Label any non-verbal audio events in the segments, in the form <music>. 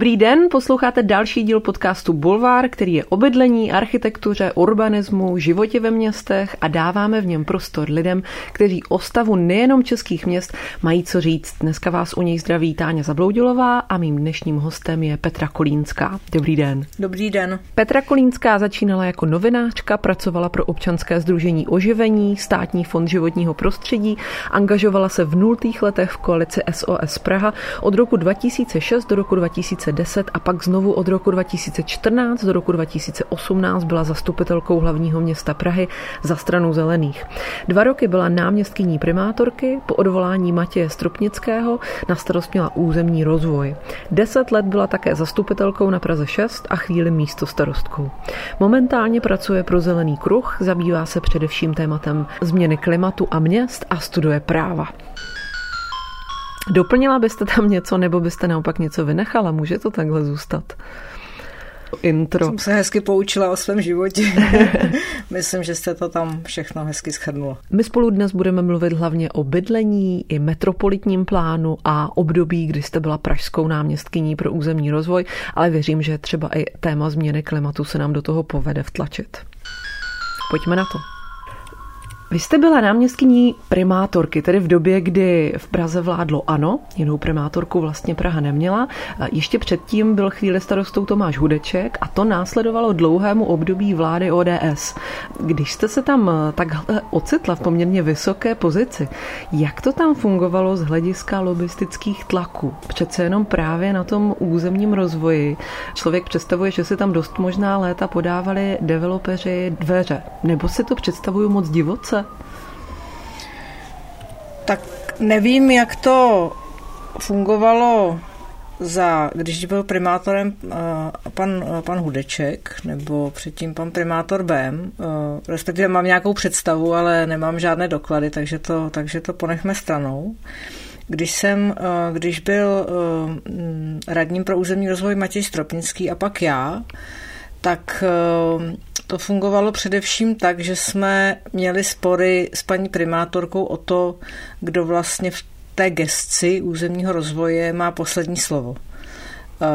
Dobrý den, posloucháte další díl podcastu Bulvár, který je o bydlení, architektuře, urbanismu, životě ve městech a dáváme v něm prostor lidem, kteří o stavu nejenom českých měst mají co říct. Dneska vás u něj zdraví Táňa Zabloudilová a mým dnešním hostem je Petra Kolínská. Dobrý den. Dobrý den. Petra Kolínská začínala jako novinářka, pracovala pro občanské združení Oživení, Státní fond životního prostředí, angažovala se v nultých letech v koalici SOS Praha od roku 2006 do roku 2010 a pak znovu od roku 2014 do roku 2018 byla zastupitelkou hlavního města Prahy za stranu zelených. Dva roky byla náměstkyní primátorky, po odvolání Matěje Stropnického na starost měla územní rozvoj. Deset let byla také zastupitelkou na Praze 6 a chvíli místo starostkou. Momentálně pracuje pro Zelený kruh, zabývá se především tématem změny klimatu a měst a studuje práva. Doplnila byste tam něco, nebo byste naopak něco vynechala? Může to takhle zůstat? Intro. Jsem se hezky poučila o svém životě. <laughs> Myslím, že jste to tam všechno hezky schrnula. My spolu dnes budeme mluvit hlavně o bydlení i metropolitním plánu a období, kdy jste byla pražskou náměstkyní pro územní rozvoj, ale věřím, že třeba i téma změny klimatu se nám do toho povede vtlačit. Pojďme na to. Vy jste byla náměstkyní primátorky, tedy v době, kdy v Praze vládlo ANO, jinou primátorku vlastně Praha neměla. Ještě předtím byl chvíli starostou Tomáš Hudeček a to následovalo dlouhému období vlády ODS. Když jste se tam takhle ocitla v poměrně vysoké pozici, jak to tam fungovalo z hlediska lobistických tlaků? Přece jenom právě na tom územním rozvoji člověk představuje, že si tam dost možná léta podávali developeři dveře. Nebo si to představuju moc divoce? Tak nevím, jak to fungovalo za, když byl primátorem uh, pan, uh, pan Hudeček, nebo předtím pan primátor Bem, uh, respektive mám nějakou představu, ale nemám žádné doklady, takže to, takže to ponechme stranou. Když jsem, když byl radním pro územní rozvoj Matěj Stropnický a pak já, tak to fungovalo především tak, že jsme měli spory s paní primátorkou o to, kdo vlastně v té gesci územního rozvoje má poslední slovo. Eh,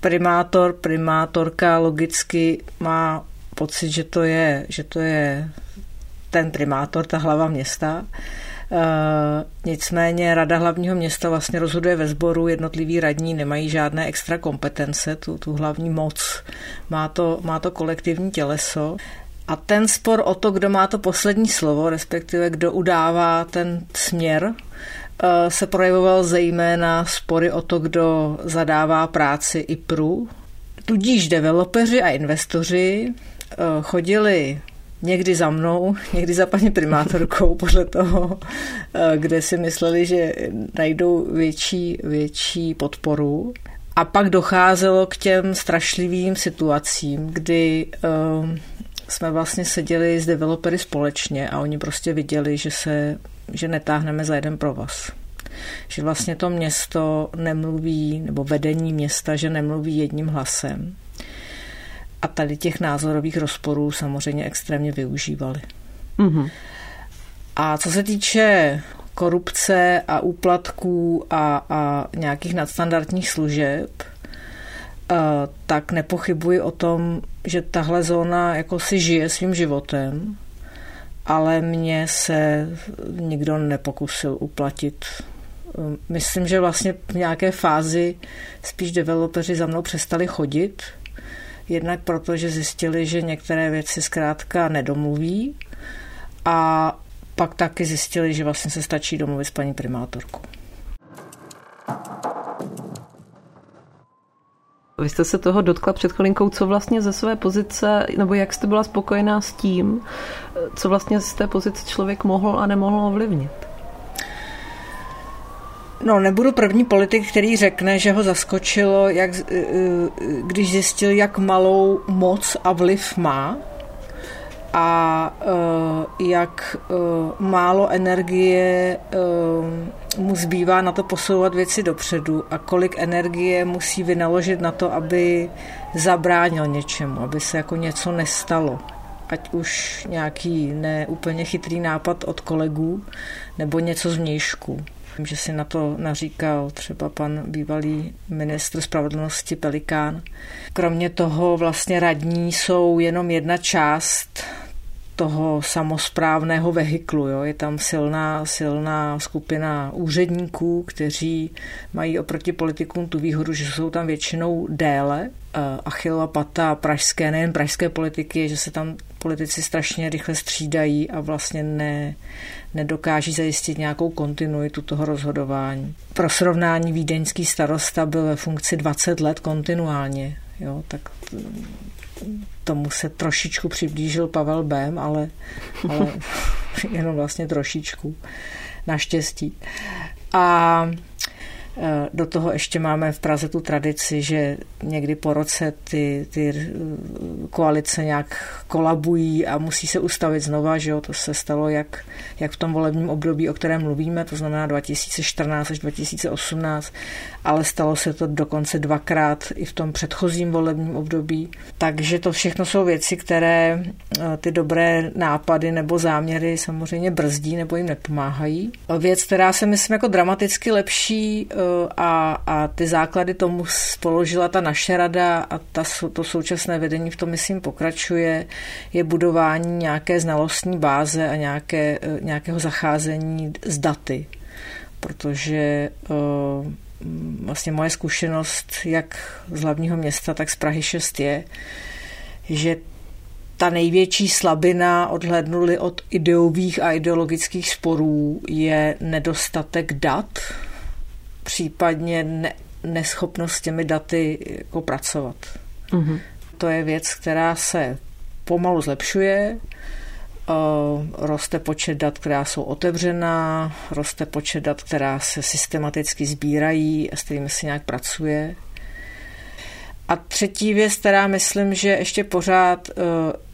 primátor, primátorka logicky má pocit, že to je, že to je ten primátor, ta hlava města. Nicméně Rada hlavního města vlastně rozhoduje ve sboru, jednotliví radní nemají žádné extra kompetence, tu, tu hlavní moc, má to, má to kolektivní těleso. A ten spor o to, kdo má to poslední slovo, respektive kdo udává ten směr, eh, se projevoval zejména spory o to, kdo zadává práci i pru. Tudíž developeři a investoři eh, chodili někdy za mnou, <laughs> někdy za paní primátorkou, <laughs> podle toho, eh, kde si mysleli, že najdou větší, větší podporu. A pak docházelo k těm strašlivým situacím, kdy uh, jsme vlastně seděli s developery společně a oni prostě viděli, že se, že netáhneme za jeden provaz. Že vlastně to město nemluví, nebo vedení města, že nemluví jedním hlasem a tady těch názorových rozporů samozřejmě extrémně využívali. Mm-hmm. A co se týče korupce a úplatků a, a nějakých nadstandardních služeb, eh, tak nepochybuji o tom, že tahle zóna jako si žije svým životem, ale mě se nikdo nepokusil uplatit. Myslím, že vlastně v nějaké fázi spíš developeři za mnou přestali chodit, Jednak proto, že zjistili, že některé věci zkrátka nedomluví a pak taky zjistili, že vlastně se stačí domluvit s paní primátorkou. Vy jste se toho dotkla před chvilinkou, co vlastně ze své pozice, nebo jak jste byla spokojená s tím, co vlastně z té pozice člověk mohl a nemohl ovlivnit? No, nebudu první politik, který řekne, že ho zaskočilo, jak, eh, eh, když zjistil, jak malou moc a vliv má a eh, jak málo energie mu zbývá na to posouvat věci dopředu a kolik energie musí vynaložit na to, aby zabránil něčemu, aby se jako něco nestalo. Ať už nějaký neúplně chytrý nápad od kolegů, nebo něco z mějšku. že si na to naříkal třeba pan bývalý ministr spravedlnosti Pelikán. Kromě toho vlastně radní jsou jenom jedna část toho samozprávného vehiklu. Jo. Je tam silná, silná skupina úředníků, kteří mají oproti politikům tu výhodu, že jsou tam většinou déle. Eh, Achillova pata pražské, nejen pražské politiky, že se tam politici strašně rychle střídají a vlastně ne, nedokáží zajistit nějakou kontinuitu toho rozhodování. Pro srovnání vídeňský starosta byl ve funkci 20 let kontinuálně. Jo, tak tomu se trošičku přiblížil Pavel Bém, ale, ale <laughs> jenom vlastně trošičku, naštěstí. A Eh, do toho ještě máme v Praze tu tradici, že někdy po roce ty, ty eh, koalice nějak kolabují a musí se ustavit znova, že jo? to se stalo jak, jak v tom volebním období, o kterém mluvíme, to znamená 2014 až 2018, ale stalo se to dokonce dvakrát i v tom předchozím volebním období. Takže to všechno jsou věci, které eh, ty dobré nápady nebo záměry samozřejmě brzdí nebo jim nepomáhají. Věc, která se myslím jako dramaticky lepší a, a ty základy tomu položila ta naše rada a ta, to současné vedení v tom, myslím, pokračuje, je budování nějaké znalostní báze a nějaké, e, nějakého zacházení s daty. Protože vlastně moje zkušenost jak z hlavního města, tak z Prahy 6 je, že ta největší slabina, odhlednuli od ideových a ideologických sporů, je nedostatek dat, případně ne, neschopnost s těmi daty jako pracovat. Mm-hmm. To je věc, která se pomalu zlepšuje, roste počet dat, která jsou otevřená, roste počet dat, která se systematicky sbírají a s kterými se nějak pracuje. A třetí věc, která myslím, že ještě pořád e,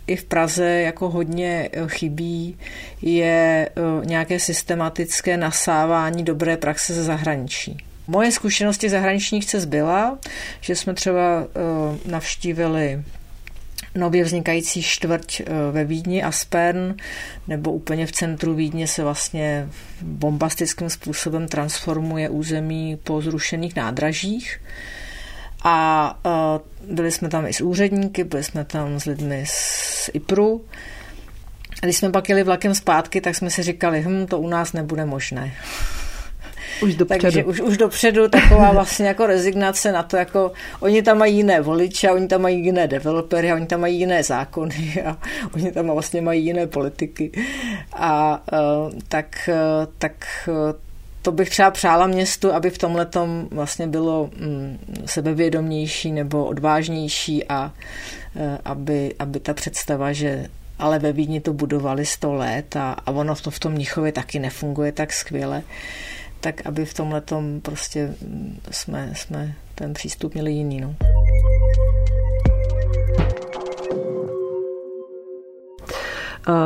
i v Praze jako hodně e, chybí, je nějaké systematické nasávání dobré praxe ze zahraničí. Moje zkušenosti zahraničních cest byla, že jsme třeba navštívili nově vznikající čtvrť eh, ve Vídni, Aspern, nebo úplně v centru Vídně se vlastně bombastickým způsobem transformuje území po zrušených nádražích. A uh, byli jsme tam i s úředníky, byli jsme tam s lidmi z IPRu. A když jsme pak jeli vlakem zpátky, tak jsme si říkali, hm, to u nás nebude možné. Už dopředu. Takže už, už dopředu taková vlastně jako rezignace na to, jako oni tam mají jiné voliče, oni tam mají jiné developery, oni tam mají jiné zákony a <laughs> oni tam vlastně mají jiné politiky. A uh, tak, uh, tak uh, to bych třeba přála městu, aby v tomhle vlastně bylo mm, sebevědomější nebo odvážnější a aby, aby ta představa, že ale ve Vídni to budovali sto let a, a ono to v tom Mnichově taky nefunguje tak skvěle, tak aby v tomhle prostě jsme, jsme ten přístup měli jiný. No.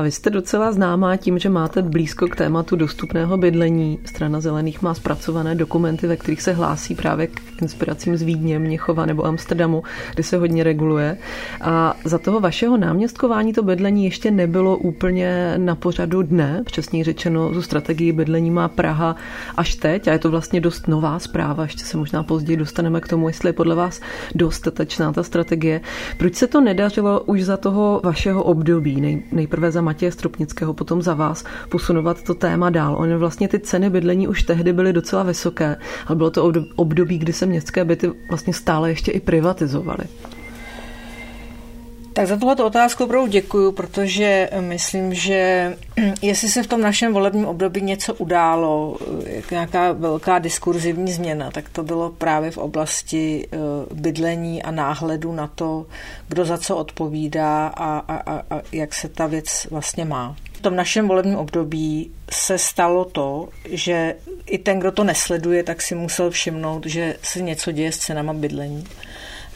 Vy jste docela známá tím, že máte blízko k tématu dostupného bydlení. Strana zelených má zpracované dokumenty, ve kterých se hlásí právě k inspiracím z Vídně, Měchova nebo Amsterdamu, kde se hodně reguluje. A za toho vašeho náměstkování to bydlení ještě nebylo úplně na pořadu dne. Přesně řečeno, tu strategii bydlení má Praha až teď a je to vlastně dost nová zpráva. Ještě se možná později dostaneme k tomu, jestli je podle vás dostatečná ta strategie. Proč se to nedařilo už za toho vašeho období? Nej, nejprve za Matěje Stropnického, potom za vás posunovat to téma dál. Ony vlastně ty ceny bydlení už tehdy byly docela vysoké, ale bylo to období, kdy se městské byty vlastně stále ještě i privatizovaly. Tak za tohoto otázku opravdu děkuju, protože myslím, že jestli se v tom našem volebním období něco událo, nějaká velká diskurzivní změna, tak to bylo právě v oblasti eh, bydlení a náhledu na to, kdo za co odpovídá a, a, a, a jak se ta věc vlastně má. V tom našem volebním období se stalo to, že i ten, kdo to nesleduje, tak si musel všimnout, že se něco děje s cenama bydlení,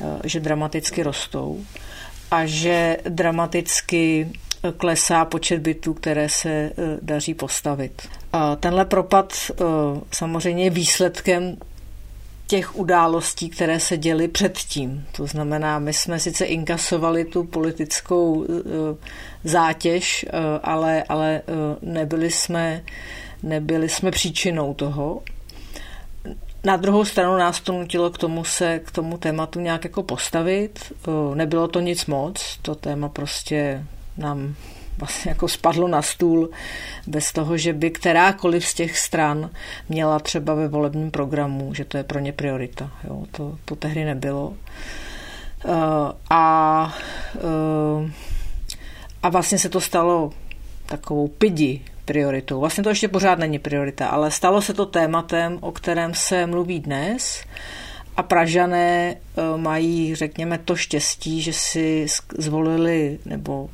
eh, že dramaticky rostou a že dramaticky eh, klesá počet bytů, které se eh, daří postavit. A tenhle propad eh, samozřejmě je výsledkem těch událostí, které se děly předtím. To znamená, my jsme sice inkasovali tu politickou zátěž, ale, ale nebyli, jsme, nebyli jsme příčinou toho. Na druhou stranu nás to nutilo k tomu se k tomu tématu nějak jako postavit. Nebylo to nic moc, to téma prostě nám vlastně jako spadlo na stůl bez toho, že by kterákoliv z těch stran měla třeba ve volebním programu, že to je pro ně priorita. Jo, to, to tehdy nebylo. A, a vlastně se to stalo takovou pidi prioritou. Vlastně to ještě pořád není priorita, ale stalo se to tématem, o kterém se mluví dnes a Pražané uh, mají, řekněme, to štěstí, že si zvolili nebo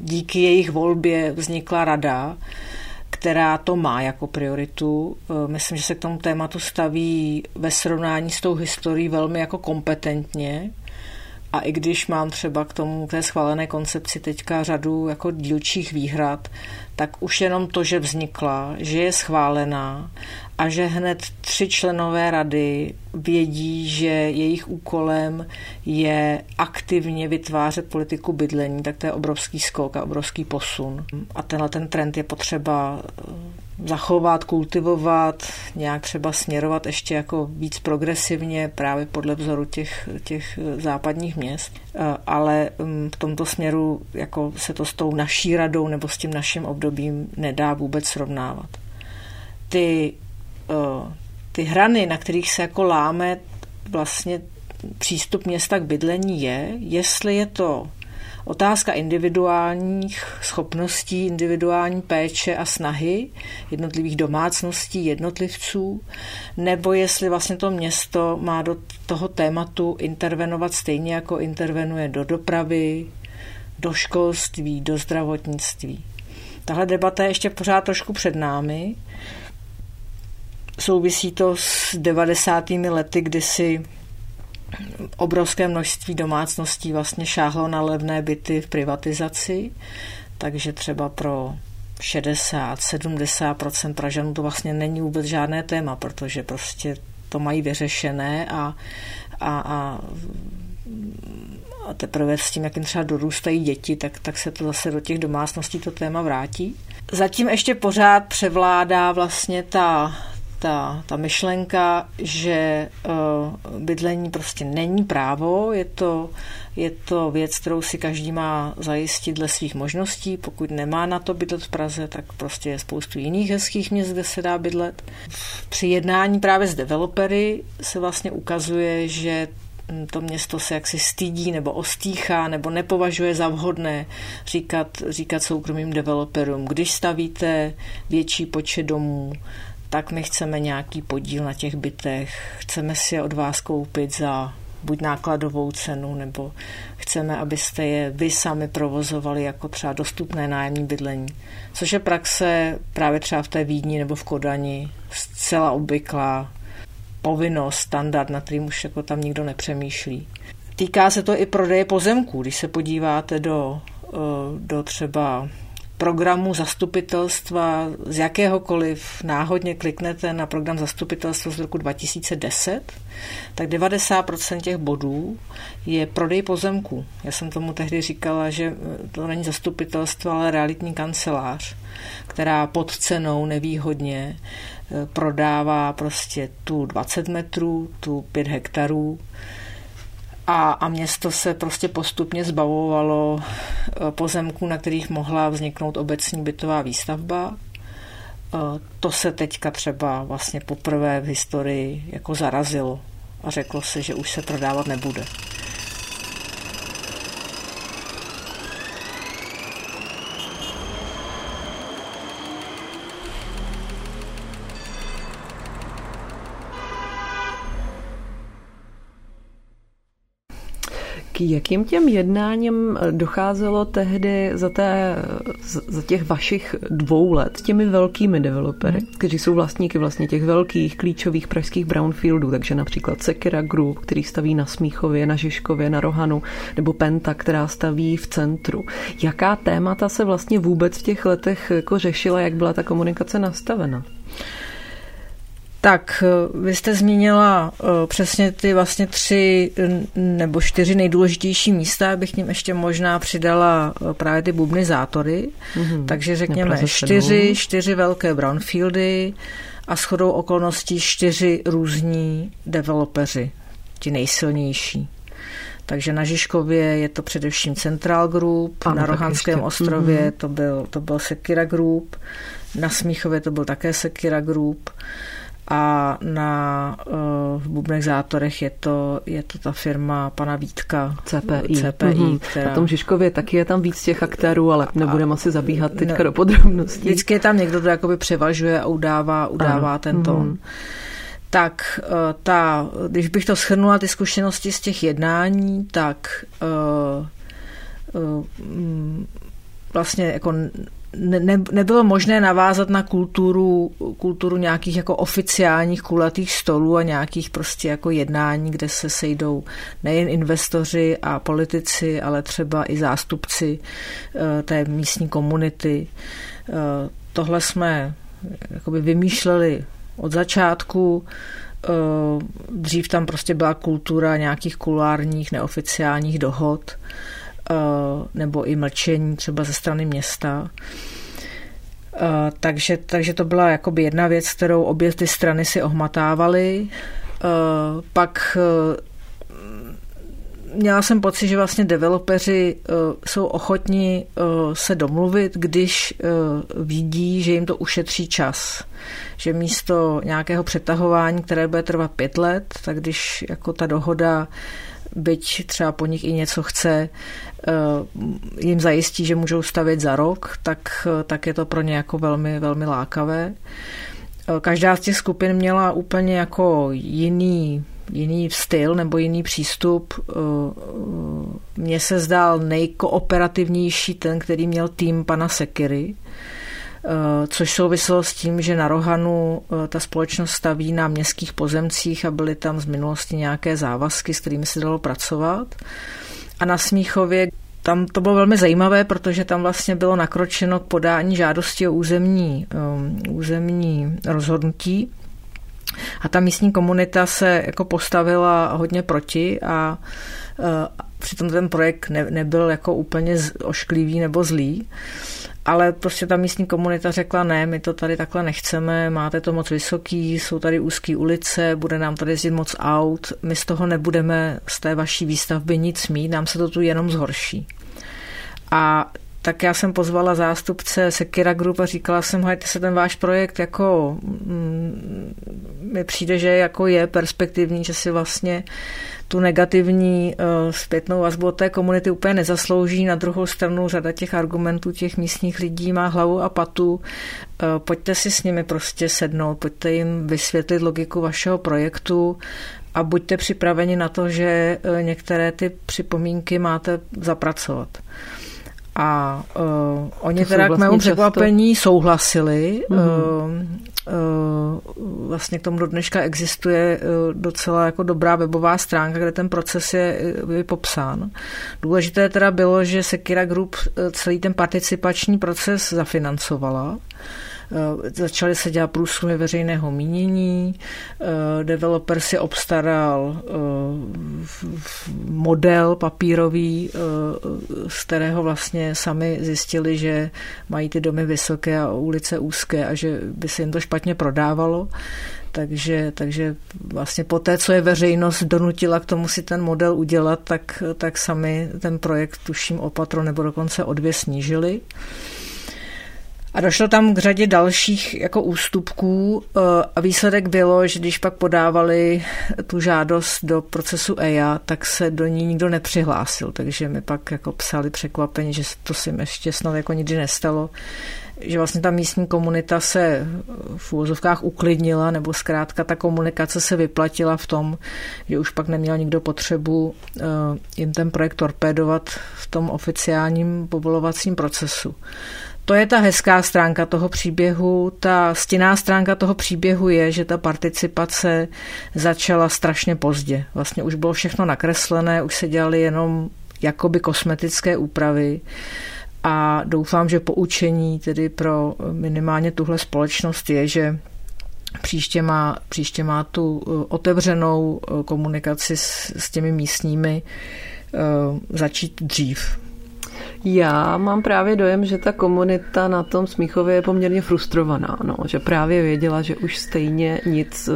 díky jejich volbě vznikla rada, která to má jako prioritu. Eh, myslím, že se k tomu tématu staví ve srovnání s tou historií velmi jako kompetentně. A i když mám třeba k tomu, k té schválené koncepci teďka řadu jako dílčích výhrad, tak už jenom to, že vznikla, že je schválená a že hned tři členové rady vědí, že jejich úkolem je aktivně vytvářet politiku bydlení, tak to je obrovský skok a obrovský posun. A tenhle ten trend je potřeba eh, zachovat, kultivovat, nějak třeba směrovat ještě jako víc progresivně právě podle vzoru těch, těch eh, západních měst. Eh, ale mm, v tomto směru jako se to s tou naší radou nebo s tím naším obdobím nedá vůbec srovnávat. Ty ty hrany, na kterých se jako láme vlastně přístup města k bydlení je, jestli je to otázka individuálních schopností, individuální péče a snahy jednotlivých domácností, jednotlivců, nebo jestli vlastně to město má do toho tématu intervenovat stejně jako intervenuje do dopravy, do školství, do zdravotnictví. Tahle debata je ještě pořád trošku před námi. Souvisí to s 90. lety, kdy si obrovské množství domácností vlastně šáhlo na levné byty v privatizaci, takže třeba pro 60-70% Pražanů to vlastně není vůbec žádné téma, protože prostě to mají vyřešené a, a, a, a teprve s tím, jak jim třeba dorůstají děti, tak, tak se to zase do těch domácností to téma vrátí. Zatím ještě pořád převládá vlastně ta, ta, ta myšlenka, že uh, bydlení prostě není právo, je to, je to věc, kterou si každý má zajistit dle svých možností. Pokud nemá na to bydlet v Praze, tak prostě je spoustu jiných hezkých měst, kde se dá bydlet. Při jednání právě s developery se vlastně ukazuje, že to město se jaksi stydí nebo ostýchá nebo nepovažuje za vhodné říkat, říkat soukromým developerům, když stavíte větší počet domů, tak my chceme nějaký podíl na těch bytech, chceme si je od vás koupit za buď nákladovou cenu, nebo chceme, abyste je vy sami provozovali jako třeba dostupné nájemní bydlení. Což je praxe právě třeba v té Vídni nebo v Kodani zcela obvyklá povinnost, standard, na kterým už jako tam nikdo nepřemýšlí. Týká se to i prodeje pozemků. Když se podíváte do, eh, do třeba programu zastupitelstva z jakéhokoliv náhodně kliknete na program zastupitelstva z roku 2010, tak 90% těch bodů je prodej pozemků. Já jsem tomu tehdy říkala, že to není zastupitelstvo, ale realitní kancelář, která pod cenou nevýhodně eh, prodává prostě tu 20 metrů, tu 5 hektarů, a, a město se prostě postupně zbavovalo eh, pozemků, na kterých mohla vzniknout obecní bytová výstavba. Eh, to se teďka třeba vlastně poprvé v historii jako zarazilo a řeklo se, že už se prodávat nebude. K jakým těm jednáním docházelo tehdy za, té, za těch vašich dvou let těmi velkými developery, kteří jsou vlastníky vlastně těch velkých klíčových pražských brownfieldů, takže například Sekira Group, který staví na Smíchově, na Žižkově, na Rohanu, nebo Penta, která staví v centru. Jaká témata se vlastně vůbec v těch letech jako řešila, jak byla ta komunikace nastavena? Tak, eh, vy jste zmínila eh, přesně ty vlastně tři nebo čtyři nejdůležitější místa, bych ním ještě možná přidala eh, právě ty bubnizátory. Mm-hmm. Takže řekněme čtyři, čtyři velké brownfieldy a shodou okolností čtyři různí developeři, ti nejsilnější. Takže na Žižkově je to především Central Group, ano, na Rohanském ostrově mm-hmm. to, byl, to byl Sekira Group, na Smíchově to byl také Sekira Group a na uh, v Bubnech Zátorech je to, je to ta firma pana Vítka CPI. CPI mm-hmm. která... Na tom Žižkově taky je tam víc těch aktérů, ale nebudeme asi zabíhat teďka ne, do podrobností. Vždycky je tam někdo, kdo jakoby převažuje a udává, udává ano. ten tón. Mm-hmm. Tak uh, ta, když bych to shrnula, ty zkušenosti z těch jednání, tak uh, uh, vlastně jako ne, nebylo možné navázat na kulturu, kulturu nějakých jako oficiálních kulatých stolů a nějakých prostě jako jednání, kde se sejdou nejen investoři a politici, ale třeba i zástupci eh, té místní komunity. Eh, tohle jsme jakoby vymýšleli od začátku. Eh, dřív tam prostě byla kultura nějakých kulárních, neoficiálních dohod Eh, nebo i mlčení třeba ze strany města. Eh, takže, takže to byla jakoby jedna věc, kterou obě ty strany si ohmatávaly. Eh, pak měla jsem pocit, že vlastně developeři jsou ochotní se domluvit, když vidí, že jim to ušetří čas. Že místo nějakého přetahování, které bude trvat pět let, tak když jako ta dohoda byť třeba po nich i něco chce, eh, jim zajistí, že můžou stavět za rok, tak, tak je to pro ně jako velmi, velmi lákavé. Eh, každá z těch skupin měla úplně jako jiný, jiný styl nebo jiný přístup. Eh, mně se zdál nejkooperativnější ten, který měl tým pana Sekiry, Eh, což souviselo s tím, že na Rohanu eh, ta společnost staví na městských pozemcích a byly tam z minulosti nějaké závazky, s kterými se dalo pracovat. A na Smíchově tam to bylo velmi zajímavé, protože tam vlastně bylo nakročeno k podání žádosti o územní, um, územní rozhodnutí. A ta místní komunita se jako postavila hodně proti a uh, přitom ten projekt ne, nebyl jako úplně ošklivý nebo zlý ale prostě ta místní komunita řekla ne, my to tady takhle nechceme, máte to moc vysoký, jsou tady úzké ulice, bude nám tady jezdit moc aut, my z toho nebudeme z té vaší výstavby nic mít, nám se to tu jenom zhorší. A tak já jsem pozvala zástupce Sekira Group a říkala jsem, hejte se ten váš projekt jako mm, mi přijde, že jako je perspektivní, že si vlastně tu negativní uh, zpětnou vazbu od té komunity úplně nezaslouží. Na druhou stranu řada těch argumentů těch místních lidí má hlavu a patu. Uh, pojďte si s nimi prostě sednout, pojďte jim vysvětlit logiku vašeho projektu a buďte připraveni na to, že uh, některé ty připomínky máte zapracovat. A uh, oni to teda k vlastně mému překvapení často... souhlasili. Mm-hmm. Uh, uh, vlastně k tomu do dneška existuje uh, docela jako dobrá webová stránka, kde ten proces je, je popsán. Důležité teda bylo, že Sekira Group celý ten participační proces zafinancovala. Eh, začaly se dělat průzkumy veřejného mínění, eh, developer si obstaral eh, model papírový, z kterého vlastně sami zjistili, že mají ty domy vysoké a ulice úzké a že by se jim to špatně prodávalo. Takže, takže vlastně po té, co je veřejnost donutila k tomu si ten model udělat, tak, tak sami ten projekt tuším opatro nebo dokonce o dvě snížili. A došlo tam k řadě dalších jako ústupků eh, a výsledek bylo, že když pak podávali tu žádost do procesu EIA, tak se do ní nikdo nepřihlásil, takže mi pak jako psali překvapení, že to si ještě snad jako nikdy nestalo, že vlastně ta místní komunita se v úvozovkách uklidnila, nebo zkrátka ta komunikace se vyplatila v tom, že už pak neměl nikdo potřebu eh, jim ten projekt torpédovat v tom oficiálním povolovacím procesu. To je ta hezká stránka toho příběhu. Ta stinná stránka toho příběhu je, že ta participace začala strašně pozdě. Vlastně už bylo všechno nakreslené, už se dělaly jenom jakoby kosmetické úpravy a doufám, že poučení tedy pro minimálně tuhle společnost je, že příště má, příště má tu otevřenou komunikaci s, s těmi místními začít dřív. Já mám právě dojem, že ta komunita na tom Smíchově je poměrně frustrovaná, no, že právě věděla, že už stejně nic eh,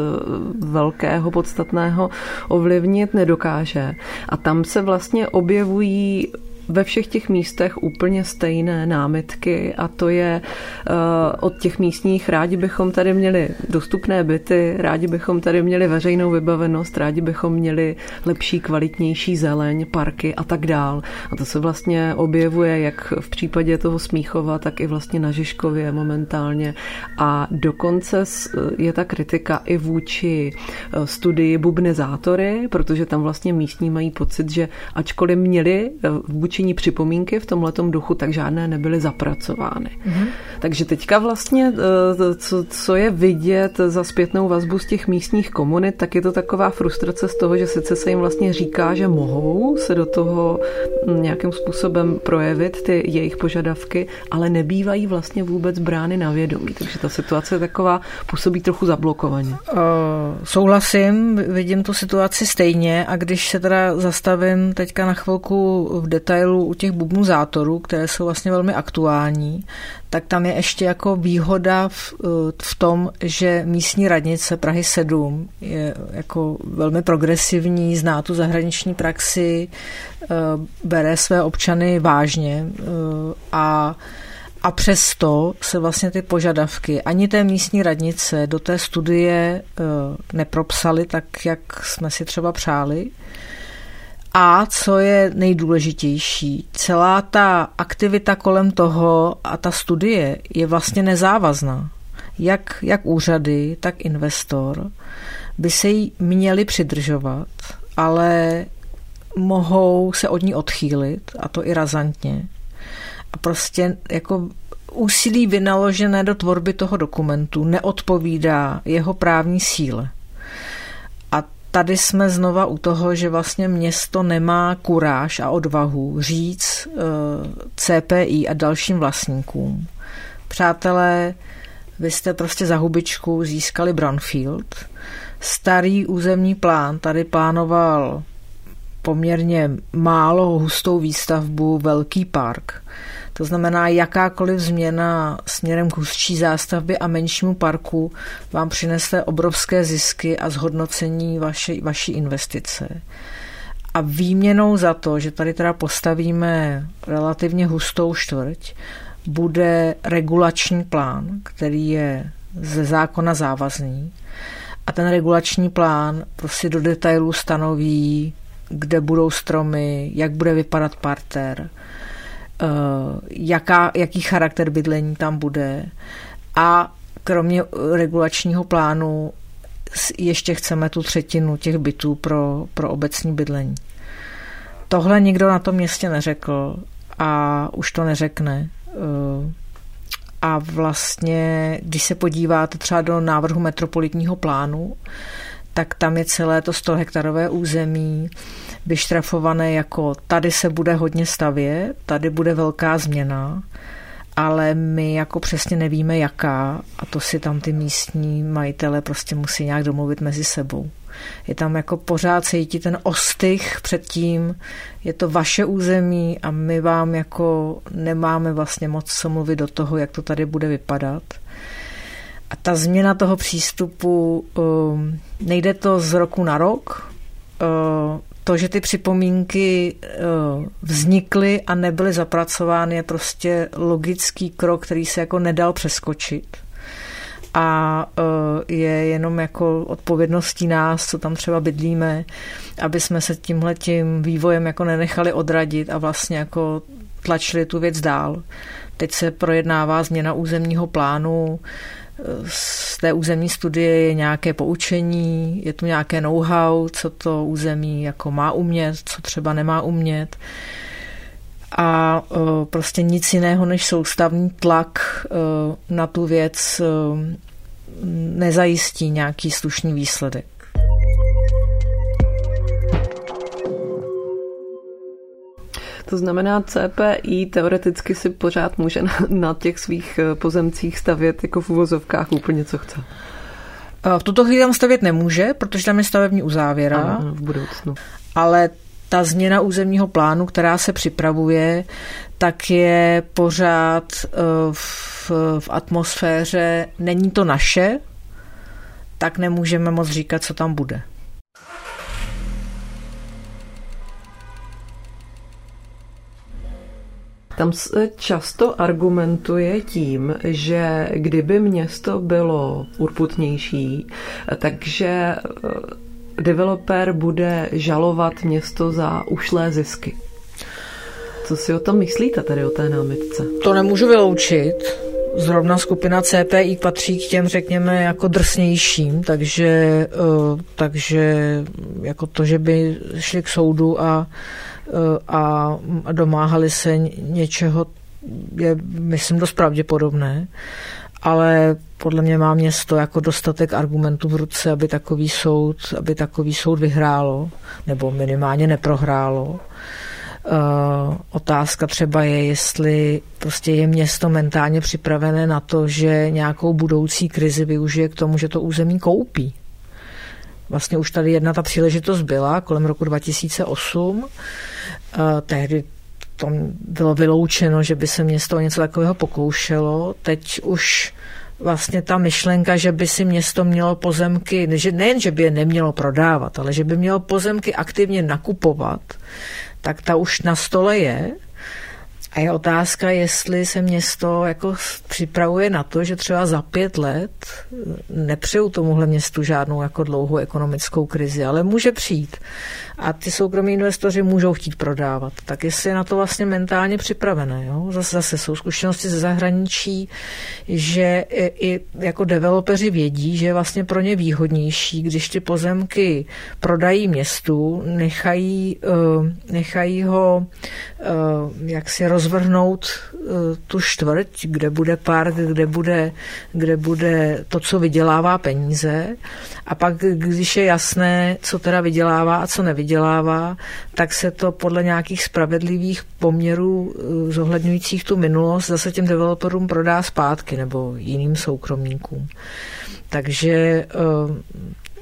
velkého, podstatného ovlivnit nedokáže. A tam se vlastně objevují ve všech těch místech úplně stejné námitky a to je uh, od těch místních rádi bychom tady měli dostupné byty, rádi bychom tady měli veřejnou vybavenost, rádi bychom měli lepší, kvalitnější zeleň, parky a tak dál. A to se vlastně objevuje jak v případě toho Smíchova, tak i vlastně na Žižkově momentálně. A dokonce je ta kritika i vůči eh, studii Bubnizátory, protože tam vlastně místní mají pocit, že ačkoliv měli eh, vůči činí připomínky v tomhletom duchu, tak žádné nebyly zapracovány. Mm-hmm. Takže teďka vlastně, eh, co, co je vidět za zpětnou vazbu z těch místních komunit, tak je to taková frustrace z toho, že sice se jim vlastně říká, že mohou se do toho nějakým způsobem projevit ty jejich požadavky, ale nebývají vlastně vůbec brány na vědomí. Takže ta situace je taková, působí trochu zablokovaně. Uh, souhlasím, vidím tu situaci stejně a když se teda zastavím teďka na chvilku v detailu, detailu u těch bubnuzátorů, které jsou vlastně velmi aktuální, tak tam je ještě jako výhoda v, eh, v tom, že místní radnice Prahy 7 je jako velmi progresivní, zná tu zahraniční praxi, eh, bere své občany vážně eh, a a přesto se vlastně ty požadavky ani té místní radnice do té studie nepropsaly tak, jak jsme si třeba přáli. A co je nejdůležitější, celá ta aktivita kolem toho a ta studie je vlastně nezávazná. Jak, jak úřady, tak investor by se jí měli přidržovat, ale mohou se od ní odchýlit, a to i razantně. A prostě jako úsilí vynaložené do tvorby toho dokumentu neodpovídá jeho právní síle tady jsme znova u toho, že vlastně město nemá kuráž a odvahu říct eh, CPI a dalším vlastníkům. Přátelé, vy jste prostě za hubičku získali Brownfield. Starý územní plán tady plánoval poměrně málo hustou výstavbu, velký park. To znamená, jakákoliv změna směrem k hustší zástavbě a menšímu parku vám přinese obrovské zisky a zhodnocení vaši, vaší investice. A výměnou za to, že tady teda postavíme relativně hustou čtvrť, bude regulační plán, který je ze zákona závazný. A ten regulační plán prostě do detailů stanoví, kde budou stromy, jak bude vypadat parter, jaká, jaký charakter bydlení tam bude a kromě regulačního plánu ještě chceme tu třetinu těch bytů pro, pro obecní bydlení. Tohle nikdo na tom městě neřekl a už to neřekne. Eh, a vlastně, když se podíváte třeba do návrhu metropolitního plánu, tak tam je celé to 100 hektarové území vyštrafované jako tady se bude hodně stavět, tady bude velká změna, ale my jako přesně nevíme jaká a to si tam ty místní majitele prostě musí nějak domluvit mezi sebou. Je tam jako pořád cítí ten ostych před tím, je to vaše území a my vám jako nemáme vlastně moc co mluvit do toho, jak to tady bude vypadat. A ta změna toho přístupu, um, nejde to z roku na rok, uh, to, že ty připomínky uh, vznikly a nebyly zapracovány, je prostě logický krok, který se jako nedal přeskočit. A uh, je jenom jako odpovědností nás, co tam třeba bydlíme, aby jsme se tímhle tím vývojem jako nenechali odradit a vlastně jako tlačili tu věc dál. Teď se projednává změna územního plánu, z té územní studie je nějaké poučení, je tu nějaké know-how, co to území jako má umět, co třeba nemá umět. A e, prostě nic jiného než soustavní tlak e, na tu věc e, nezajistí nějaký slušný výsledek. To znamená, CPI teoreticky si pořád může na, na těch svých eh, pozemcích stavět jako v uvozovkách úplně co chce. V tuto chvíli tam stavět nemůže, protože tam je stavební uzávěra. Ano, v budoucnu. Ale ta změna územního plánu, která se připravuje, tak je pořád v, v atmosféře, není to naše, tak nemůžeme moc říkat, co tam bude. Tam se často argumentuje tím, že kdyby město bylo urputnější, takže eh, developer bude žalovat město za ušlé zisky. Co si o tom myslíte tady o té námitce? To nemůžu vyloučit. Zrovna skupina CPI patří k těm, řekněme, jako drsnějším, takže, eh, takže jako to, že by šli k soudu a a domáhali se něčeho, je, myslím, dost pravděpodobné, ale podle mě má město jako dostatek argumentů v ruce, aby takový soud, aby takový soud vyhrálo, nebo minimálně neprohrálo. Uh, otázka třeba je, jestli prostě je město mentálně připravené na to, že nějakou budoucí krizi využije k tomu, že to území koupí. Vlastně už tady jedna ta příležitost byla kolem roku 2008. Tehdy to bylo vyloučeno, že by se město něco takového pokoušelo. Teď už vlastně ta myšlenka, že by si město mělo pozemky, nejen, že by je nemělo prodávat, ale že by mělo pozemky aktivně nakupovat, tak ta už na stole je. A je otázka, jestli se město jako připravuje na to, že třeba za pět let nepřeju tomuhle městu žádnou jako dlouhou ekonomickou krizi, ale může přijít a ty soukromí investoři můžou chtít prodávat. Tak jestli je na to vlastně mentálně připravené. Jo? Zase, zase jsou zkušenosti ze zahraničí, že i, i jako developeři vědí, že je vlastně pro ně výhodnější, když ty pozemky prodají městu, nechají, uh, nechají ho uh, jak si rozvrhnout uh, tu čtvrť, kde bude park, kde bude, kde bude to, co vydělává peníze a pak, když je jasné, co teda vydělává a co nevydělává, vydělává, tak se to podle nějakých spravedlivých poměrů eh, zohledňujících tu minulost zase těm developerům prodá zpátky nebo jiným soukromníkům. Takže eh,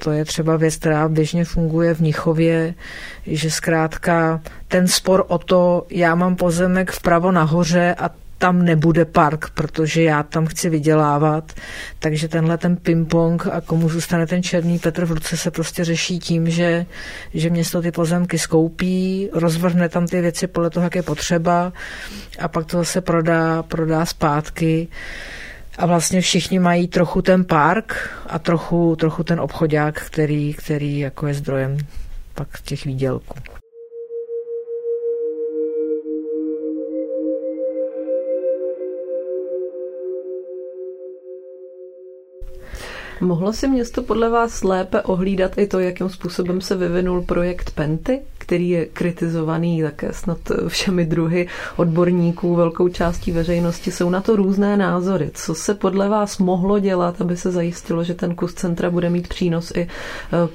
to je třeba věc, která běžně funguje v Nichově, že zkrátka ten spor o to, já mám pozemek vpravo nahoře a tam nebude park, protože já tam chci vydělávat. Takže tenhle ten ping-pong a komu zůstane ten černý Petr v ruce se prostě řeší tím, že, že město ty pozemky skoupí, rozvrhne tam ty věci podle toho, jak je potřeba a pak to zase prodá, prodá zpátky. A vlastně všichni mají trochu ten park a trochu, trochu ten obchodák, který, který jako je zdrojem pak těch výdělků. Mohlo si město podle vás lépe ohlídat i to, jakým způsobem se vyvinul projekt Penty, který je kritizovaný také snad všemi druhy odborníků, velkou částí veřejnosti. Jsou na to různé názory. Co se podle vás mohlo dělat, aby se zajistilo, že ten kus centra bude mít přínos i e,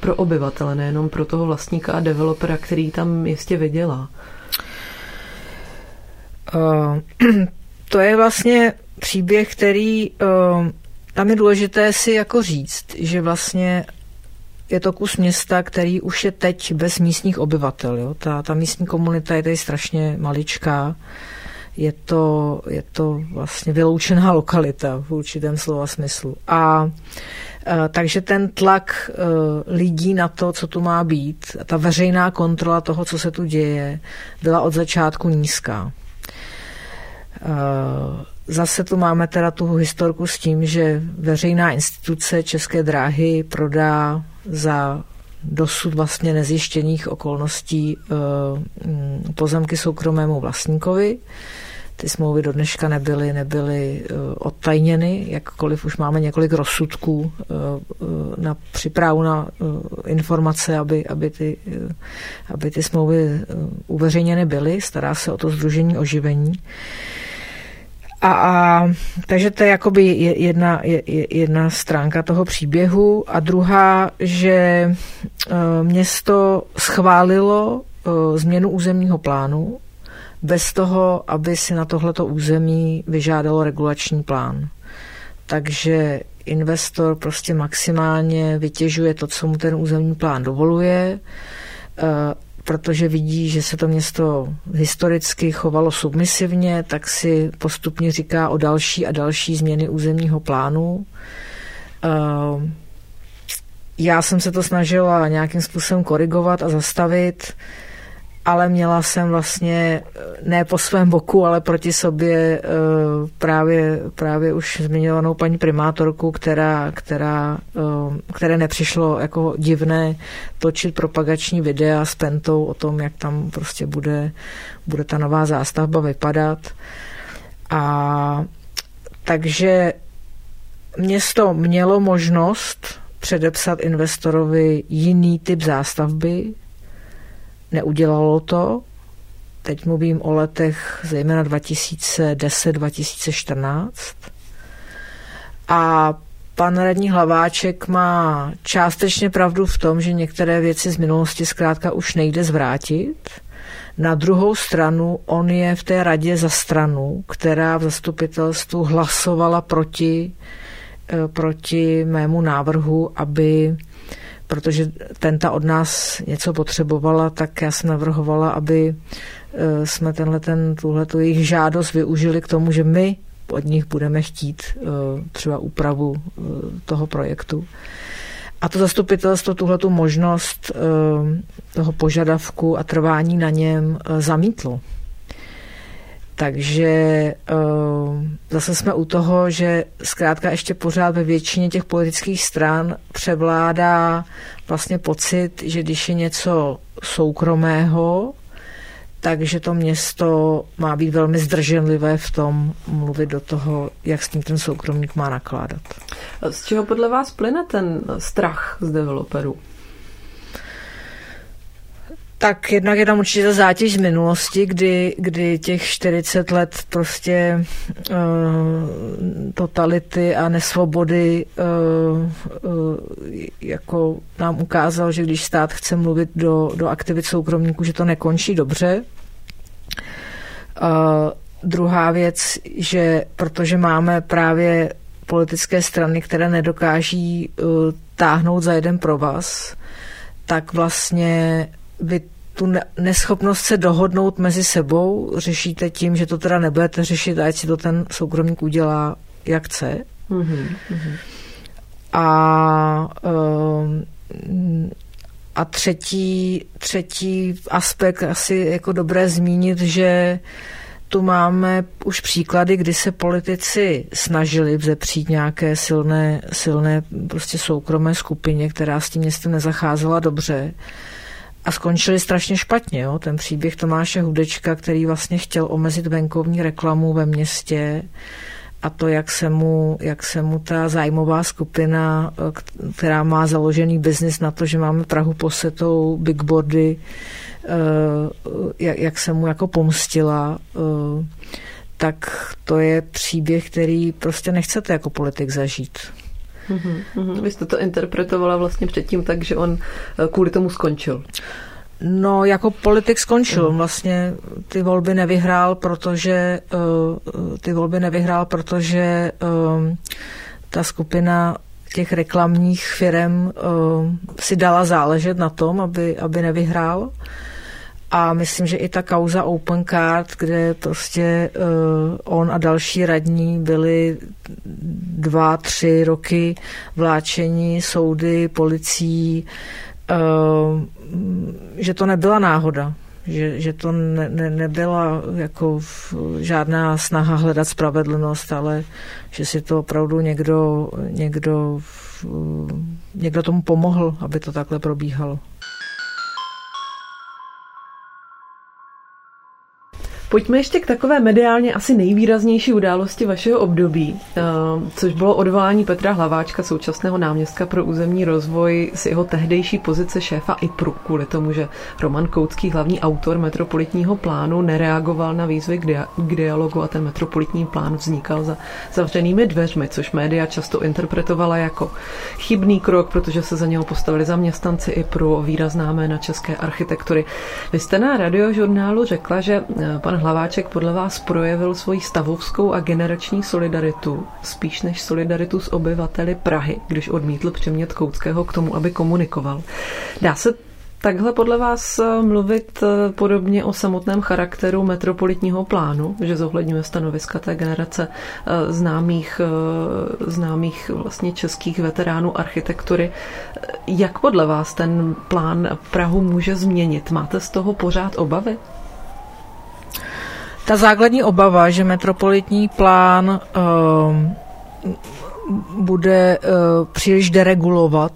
pro obyvatele, nejenom pro toho vlastníka a developera, který tam jistě vydělá? Uh, <clears throat> to je vlastně příběh, který uh, tam je důležité si jako říct, že vlastně je to kus města, který už je teď bez místních obyvatel. Jo? Ta, ta místní komunita je tady strašně maličká. Je to, je to vlastně vyloučená lokalita v určitém slova smyslu. A e, takže ten tlak e, lidí na to, co tu má být, ta veřejná kontrola toho, co se tu děje, byla od začátku nízká. Zase tu máme teda tu historku s tím, že veřejná instituce České dráhy prodá za dosud vlastně nezjištěných okolností eh, mm, pozemky soukromému vlastníkovi. Ty smlouvy do dneška nebyly, nebyly eh, odtajněny, jakkoliv už máme několik rozsudků eh, na přípravu na informace, aby, aby, ty, aby ty smlouvy uveřejněny byly. Stará se o to Združení oživení. A, a takže to je jakoby jedna, jedna stránka toho příběhu. A druhá, že e, město schválilo e, změnu územního plánu bez toho, aby si na tohleto území vyžádalo regulační plán. Takže investor prostě maximálně vytěžuje to, co mu ten územní plán dovoluje, protože vidí, že se to město historicky chovalo submisivně, tak si postupně říká o další a další změny územního plánu. Já jsem se to snažila nějakým způsobem korigovat a zastavit ale měla jsem vlastně eh, ne po svém boku, ale proti sobě eh, právě, právě už zmiňovanou paní primátorku, která, která, eh, které nepřišlo jako divné točit propagační videa s pentou o tom, jak tam prostě bude, bude ta nová zástavba vypadat. A takže město mělo možnost předepsat investorovi jiný typ zástavby, Neudělalo to. Teď mluvím o letech zejména 2010-2014. A pan radní Hlaváček má částečně pravdu v tom, že některé věci z minulosti zkrátka už nejde zvrátit. Na druhou stranu on je v té radě za stranu, která v zastupitelstvu hlasovala proti, eh, proti mému návrhu, aby protože tenta od nás něco potřebovala, tak já jsem navrhovala, aby e, jsme tenhle ten, tuhletu jejich žádost využili k tomu, že my od nich budeme chtít e, třeba úpravu e, toho projektu. A to zastupitelstvo tuhletu možnost toho požadavku a trvání na něm zamítlo. Takže eh, zase jsme u toho, že zkrátka ještě pořád ve většině těch politických stran převládá vlastně pocit, že když je něco soukromého, takže to město má být velmi zdrženlivé v tom mluvit do toho, jak s tím ten soukromník má nakládat. Z čeho podle vás plyne ten strach z developerů? Tak jednak je tam určitě zátěž z minulosti, kdy, kdy těch 40 let prostě uh, totality a nesvobody uh, uh, jako nám ukázal, že když stát chce mluvit do, do aktivit soukromníků, že to nekončí dobře. Uh, druhá věc, že protože máme právě politické strany, které nedokáží uh, táhnout za jeden provaz, tak vlastně vy tu neschopnost se dohodnout mezi sebou řešíte tím, že to teda nebudete řešit, ať si to ten soukromník udělá, jak chce. Mm-hmm. A, ehm, a třetí, třetí aspekt asi jako dobré zmínit, že tu máme už příklady, kdy se politici snažili vzepřít nějaké silné, silné prostě soukromé skupině, která s tím městem nezacházela dobře a skončili strašně špatně. Jo? Ten příběh Tomáše Hudečka, který vlastně chtěl omezit venkovní reklamu ve městě a to, jak se mu, jak se mu ta zájmová skupina, která má založený biznis na to, že máme Prahu posetou bigboardy, eh, jak, se mu jako pomstila, eh, tak to je příběh, který prostě nechcete jako politik zažít. Mm-hmm. Vy jste to interpretovala vlastně předtím tak, že on eh, kvůli tomu skončil. No, jako politik skončil. Mm. Vlastně ty volby nevyhrál, protože uh, ty volby nevyhrál, protože uh, ta skupina těch reklamních firm si dala záležet na tom, aby, aby nevyhrál. A myslím, že i ta kauza Open Card, kde prostě uh, on a další radní byli dva, tři roky vláčení soudy, policií, uh, že to nebyla náhoda, že, že to ne, ne, nebyla jako žádná snaha hledat spravedlnost, ale že si to opravdu někdo, někdo, někdo tomu pomohl, aby to takhle probíhalo. Pojďme ještě k takové mediálně asi nejvýraznější události vašeho období, eh, což bylo odvolání Petra Hlaváčka, současného náměstka pro územní rozvoj z jeho tehdejší pozice šéfa IPRu, kvůli tomu, že Roman Koutský, hlavní autor metropolitního plánu, nereagoval na výzvy k, dia- k dialogu a ten metropolitní plán vznikal za zavřenými dveřmi, což média často interpretovala jako chybný krok, protože se za něho postavili zaměstnanci IPRu, výrazná jména české architektury. Vy jste na radiožurnálu řekla, že eh, pan Hlaváček podle vás projevil svoji stavovskou a generační solidaritu, spíš než solidaritu s obyvateli Prahy, když odmítl přemět Koutského k tomu, aby komunikoval. Dá se takhle podle vás eh, mluvit eh, podobně o samotném charakteru metropolitního plánu, že zohledňuje stanoviska té generace eh, známých, známých vlastně českých veteránů architektury. Jak podle vás ten plán Prahu může změnit? Máte z toho pořád obavy? Ta základní obava, že metropolitní plán uh, bude uh, příliš deregulovat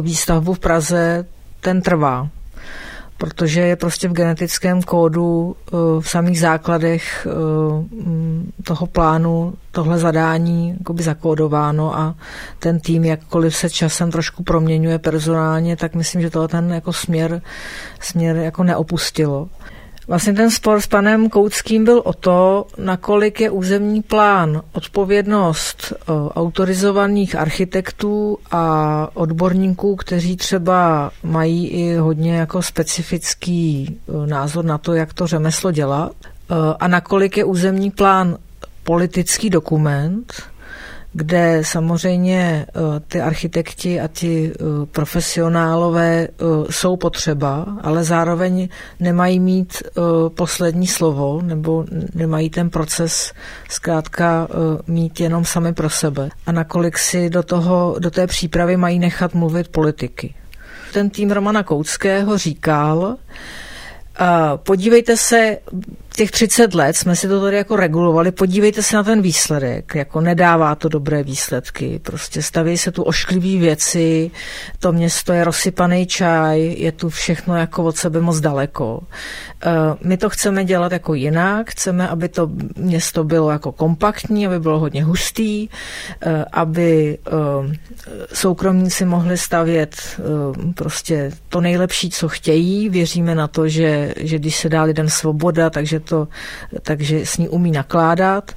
výstavbu v Praze, ten trvá, protože je prostě v genetickém kódu, eh, v samých základech eh, toho plánu tohle zadání jakoby zakódováno a ten tým, jakkoliv se časem trošku proměňuje personálně, tak myslím, že tohle ten jako směr, směr jako neopustilo. Vlastně ten spor s panem Koutským byl o to, nakolik je územní plán odpovědnost eh, autorizovaných architektů a odborníků, kteří třeba mají i hodně jako specifický eh, názor na to, jak to řemeslo dělat, eh, a nakolik je územní plán politický dokument, kde samozřejmě eh, ty architekti a ti eh, profesionálové eh, jsou potřeba, ale zároveň nemají mít poslední slovo nebo nemají ten proces zkrátka mít jenom sami pro sebe. A nakolik si do, toho, do té přípravy mají nechat mluvit politiky. Ten tým Romana Koutského říkal, podívejte se, těch 30 let jsme si to tady jako regulovali, podívejte se na ten výsledek, jako nedává to dobré výsledky, prostě staví se tu ošklivý věci, to město je rozsypaný čaj, je tu všechno jako od sebe moc daleko. Eh, my to chceme dělat jako jinak, chceme, aby to město bylo jako kompaktní, aby bylo hodně hustý, eh, aby eh, soukromníci mohli stavět prostě to nejlepší, co chtějí. Věříme na to, že, že když se dá lidem svoboda, takže to, takže s ní umí nakládat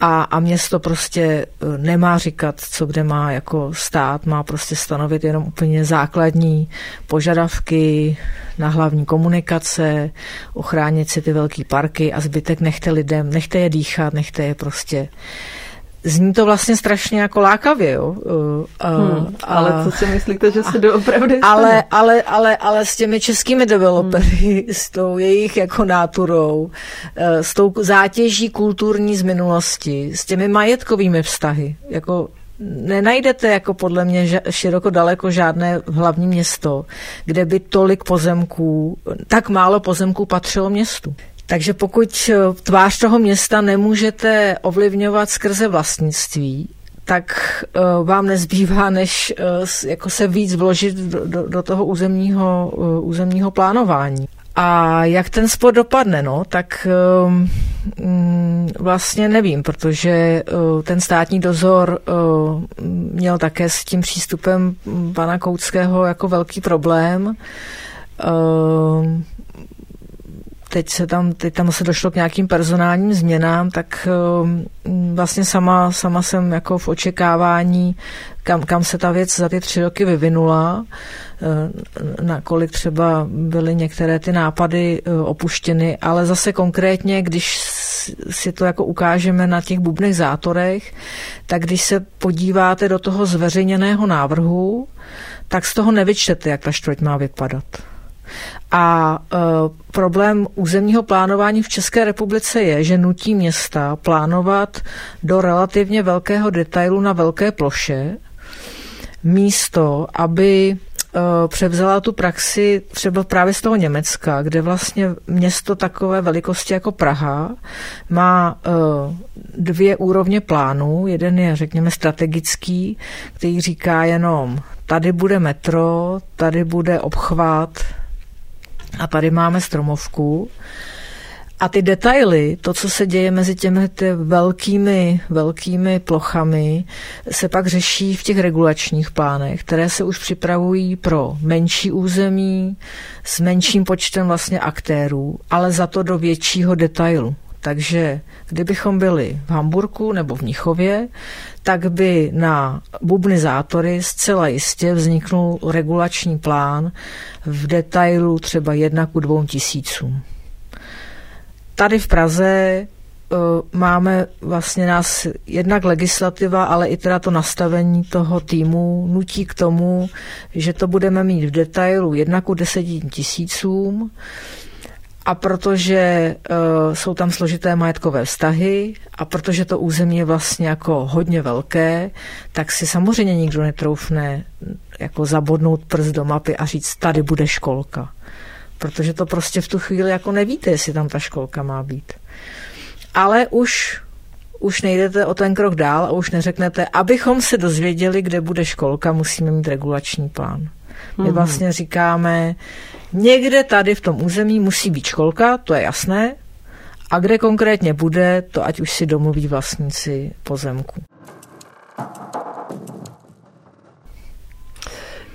a, a město prostě e, nemá říkat, co kde má jako stát, má prostě stanovit jenom úplně základní požadavky na hlavní komunikace, ochránit si ty velké parky a zbytek nechte lidem, nechte je dýchat, nechte je prostě Zní to vlastně strašně jako lákavě, jo. Hmm, ale co si myslíte, že se doopravdy ale, ale, ale, ale s těmi českými developery, hmm. s tou jejich jako náturou, eh, s tou zátěží kulturní z minulosti, s těmi majetkovými vztahy, jako nenajdete jako podle mě široko daleko žádné hlavní město, kde by tolik pozemků, tak málo pozemků patřilo městu. Takže pokud eh, tvář toho města nemůžete ovlivňovat skrze vlastnictví, tak uh, vám nezbývá, než uh, jako se víc vložit do, do, do toho územního, územního plánování. A jak ten spor dopadne, no, tak um, vlastně nevím, protože uh, ten státní dozor uh, měl také s tím přístupem pana Koutského jako velký problém. Uh, teď se tam, teď tam se došlo k nějakým personálním změnám, tak um, vlastně sama, sama jsem jako v očekávání, kam, kam se ta věc za ty tři roky vyvinula, uh, nakolik třeba byly některé ty nápady uh, opuštěny, ale zase konkrétně, když si to jako ukážeme na těch bubných zátorech, tak když se podíváte do toho zveřejněného návrhu, tak z toho nevyčtete, jak ta čtvrť má vypadat. A e, problém územního plánování v České republice je, že nutí města plánovat do relativně velkého detailu na velké ploše, místo, aby e, převzala tu praxi třeba právě z toho Německa, kde vlastně město takové velikosti jako Praha má e, dvě úrovně plánů. Jeden je, řekněme, strategický, který říká jenom, tady bude metro, tady bude obchvat, a tady máme stromovku. A ty detaily, to, co se děje mezi těmi ty velkými, velkými plochami, se pak řeší v těch regulačních plánech, které se už připravují pro menší území s menším počtem vlastně aktérů, ale za to do většího detailu. Takže kdybychom byli v Hamburku nebo v Mnichově, tak by na bubnizátory zcela jistě vzniknul regulační plán v detailu třeba jedna ku dvou tisícům. tady v Praze máme vlastně nás jednak legislativa, ale i teda to nastavení toho týmu nutí k tomu, že to budeme mít v detailu jednak u deseti tisícům, a protože uh, jsou tam složité majetkové vztahy a protože to území je vlastně jako hodně velké, tak si samozřejmě nikdo netroufne jako zabodnout prst do mapy a říct, tady bude školka. Protože to prostě v tu chvíli jako nevíte, jestli tam ta školka má být. Ale už už nejdete o ten krok dál a už neřeknete, abychom se dozvěděli, kde bude školka, musíme mít regulační plán. My hmm. vlastně říkáme, někde tady v tom území musí být školka, to je jasné, a kde konkrétně bude, to ať už si domluví vlastníci pozemku.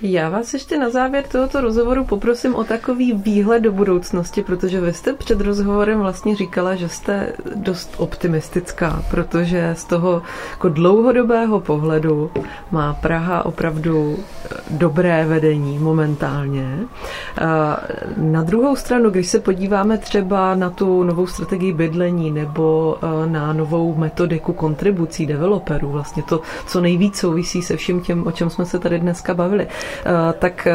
Já vás ještě na závěr tohoto rozhovoru poprosím o takový výhled do budoucnosti, protože vy jste před rozhovorem vlastně říkala, že jste dost optimistická, protože z toho jako dlouhodobého pohledu má Praha opravdu eh, dobré vedení momentálně. Na druhou stranu, když se podíváme třeba na tu novou strategii bydlení nebo eh, na novou metodiku kontribucí developerů, vlastně to, co nejvíc souvisí se vším tím, o čem jsme se tady dneska bavili, Eh, tak eh,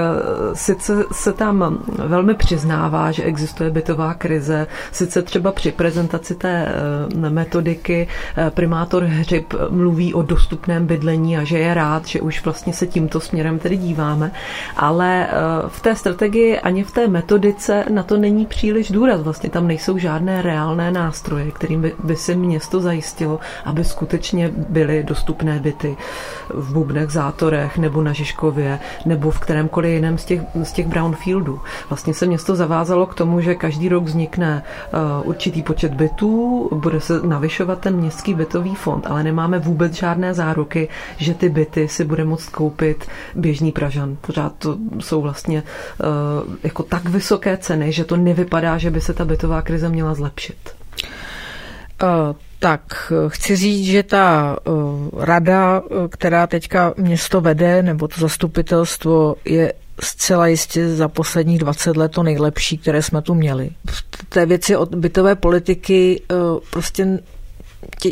sice se tam velmi přiznává, že existuje bytová krize, sice třeba při prezentaci té eh, metodiky primátor Hřib mluví o dostupném bydlení a že je rád, že už vlastně se tímto směrem tedy díváme, ale v té strategii ani v té metodice na to není příliš důraz. Vlastně tam nejsou žádné reálné nástroje, kterým by, by si město zajistilo, aby skutečně byly dostupné byty v Bubnech, Zátorech nebo na Žižkově nebo v kterémkoliv jiném z těch, z těch brownfieldů. Vlastně se město zavázalo k tomu, že každý rok vznikne uh, určitý počet bytů, bude se navyšovat ten městský bytový fond, ale nemáme vůbec žádné záruky, že ty byty si bude moct koupit běžný Pražan. Pořád to jsou vlastně uh, jako tak vysoké ceny, že to nevypadá, že by se ta bytová krize měla zlepšit. Uh tak chci říct, že ta uh, rada, uh, která teďka město vede, nebo to zastupitelstvo, je zcela jistě za posledních 20 let to nejlepší, které jsme tu měli. V té věci od bytové politiky prostě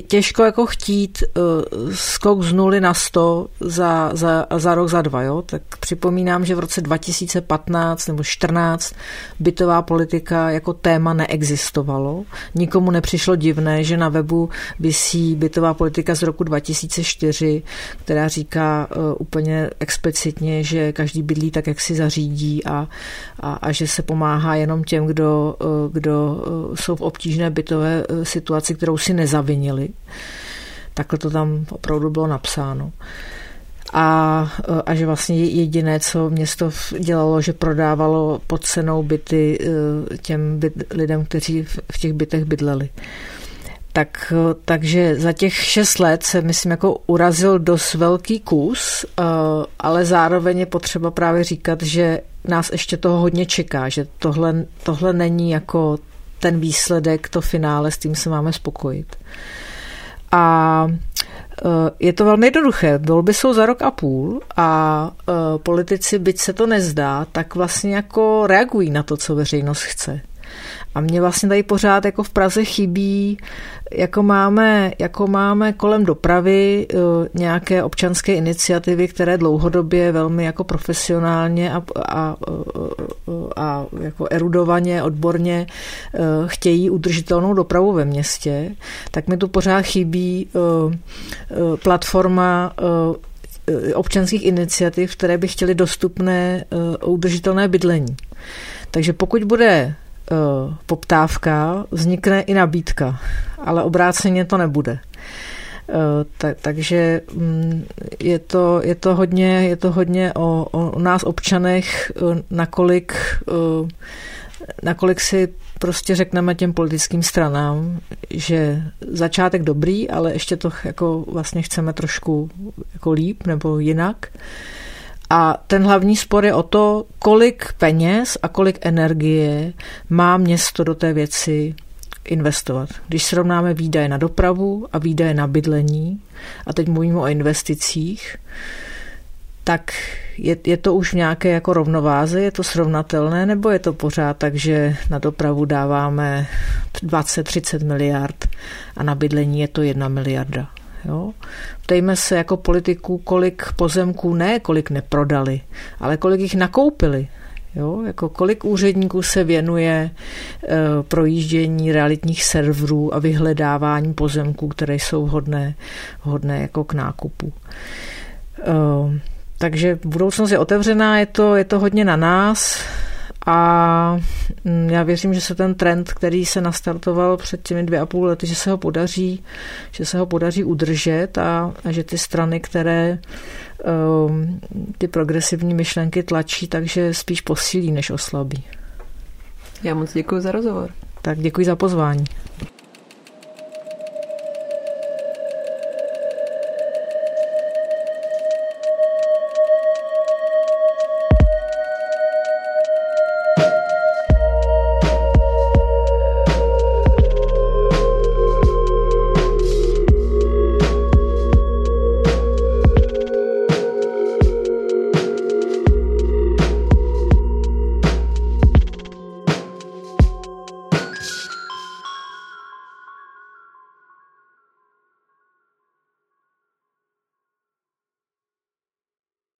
těžko jako chtít uh, skok z nuly na 100 za, za, za rok, za dva. Jo? Tak připomínám, že v roce 2015 nebo 14 bytová politika jako téma neexistovalo. Nikomu nepřišlo divné, že na webu vysí bytová politika z roku 2004, která říká uh, úplně explicitně, že každý bydlí tak, jak si zařídí a, a, a že se pomáhá jenom těm, kdo, uh, kdo jsou v obtížné bytové situaci, kterou si nezaviní změnili. Takhle to tam opravdu bylo napsáno. A, a že vlastně jediné, co město dělalo, že prodávalo pod cenou byty eh, těm byt, lidem, kteří v těch bytech bydleli. Tak, takže za těch šest let se, myslím, jako urazil dost velký kus, ale zároveň je potřeba právě říkat, že nás ještě toho hodně čeká, že tohle, tohle není jako ten výsledek, to finále, s tím se máme spokojit. A e, je to velmi jednoduché. Volby jsou za rok a půl a e, politici, byť se to nezdá, tak vlastně jako reagují na to, co veřejnost chce. A mě vlastně tady pořád jako v Praze chybí, jako máme, jako máme kolem dopravy eh, nějaké občanské iniciativy, které dlouhodobě velmi jako profesionálně a, a, a jako erudovaně, odborně eh, chtějí udržitelnou dopravu ve městě, tak mi tu pořád chybí eh, platforma občanských iniciativ, které by chtěly dostupné udržitelné bydlení. Takže pokud bude poptávka, vznikne i nabídka, ale obráceně to nebude. Eh, tak, takže mm, je to, je to hodně, je to hodně o, o nás občanech, eh, nakolik, nakolik si prostě řekneme těm politickým stranám, že začátek dobrý, ale ještě to jako vlastně chceme trošku jako líp nebo jinak. A ten hlavní spor je o to, kolik peněz a kolik energie má město do té věci investovat. Když srovnáme výdaje na dopravu a výdaje na bydlení, a teď mluvíme o investicích, tak je, je to už nějaké jako rovnováze, je to srovnatelné, nebo je to pořád tak, že na dopravu dáváme 20-30 miliard a na bydlení je to jedna miliarda. Jo? Ptejme se jako politiku, kolik pozemků ne, kolik neprodali, ale kolik jich nakoupili. Jo, jako kolik úředníků se věnuje e, projíždění realitních serverů a vyhledávání pozemků, které jsou vhodné, vhodné jako k nákupu. E, takže budoucnost je otevřená, je to, je to hodně na nás a mm, já věřím, že se ten trend, který se nastartoval před těmi dvě a půl lety, že se ho podaří, že se ho podaří udržet a, a že ty strany, které um, ty progresivní myšlenky tlačí, takže spíš posílí, než oslabí. Já moc děkuji za rozhovor. Tak děkuji za pozvání.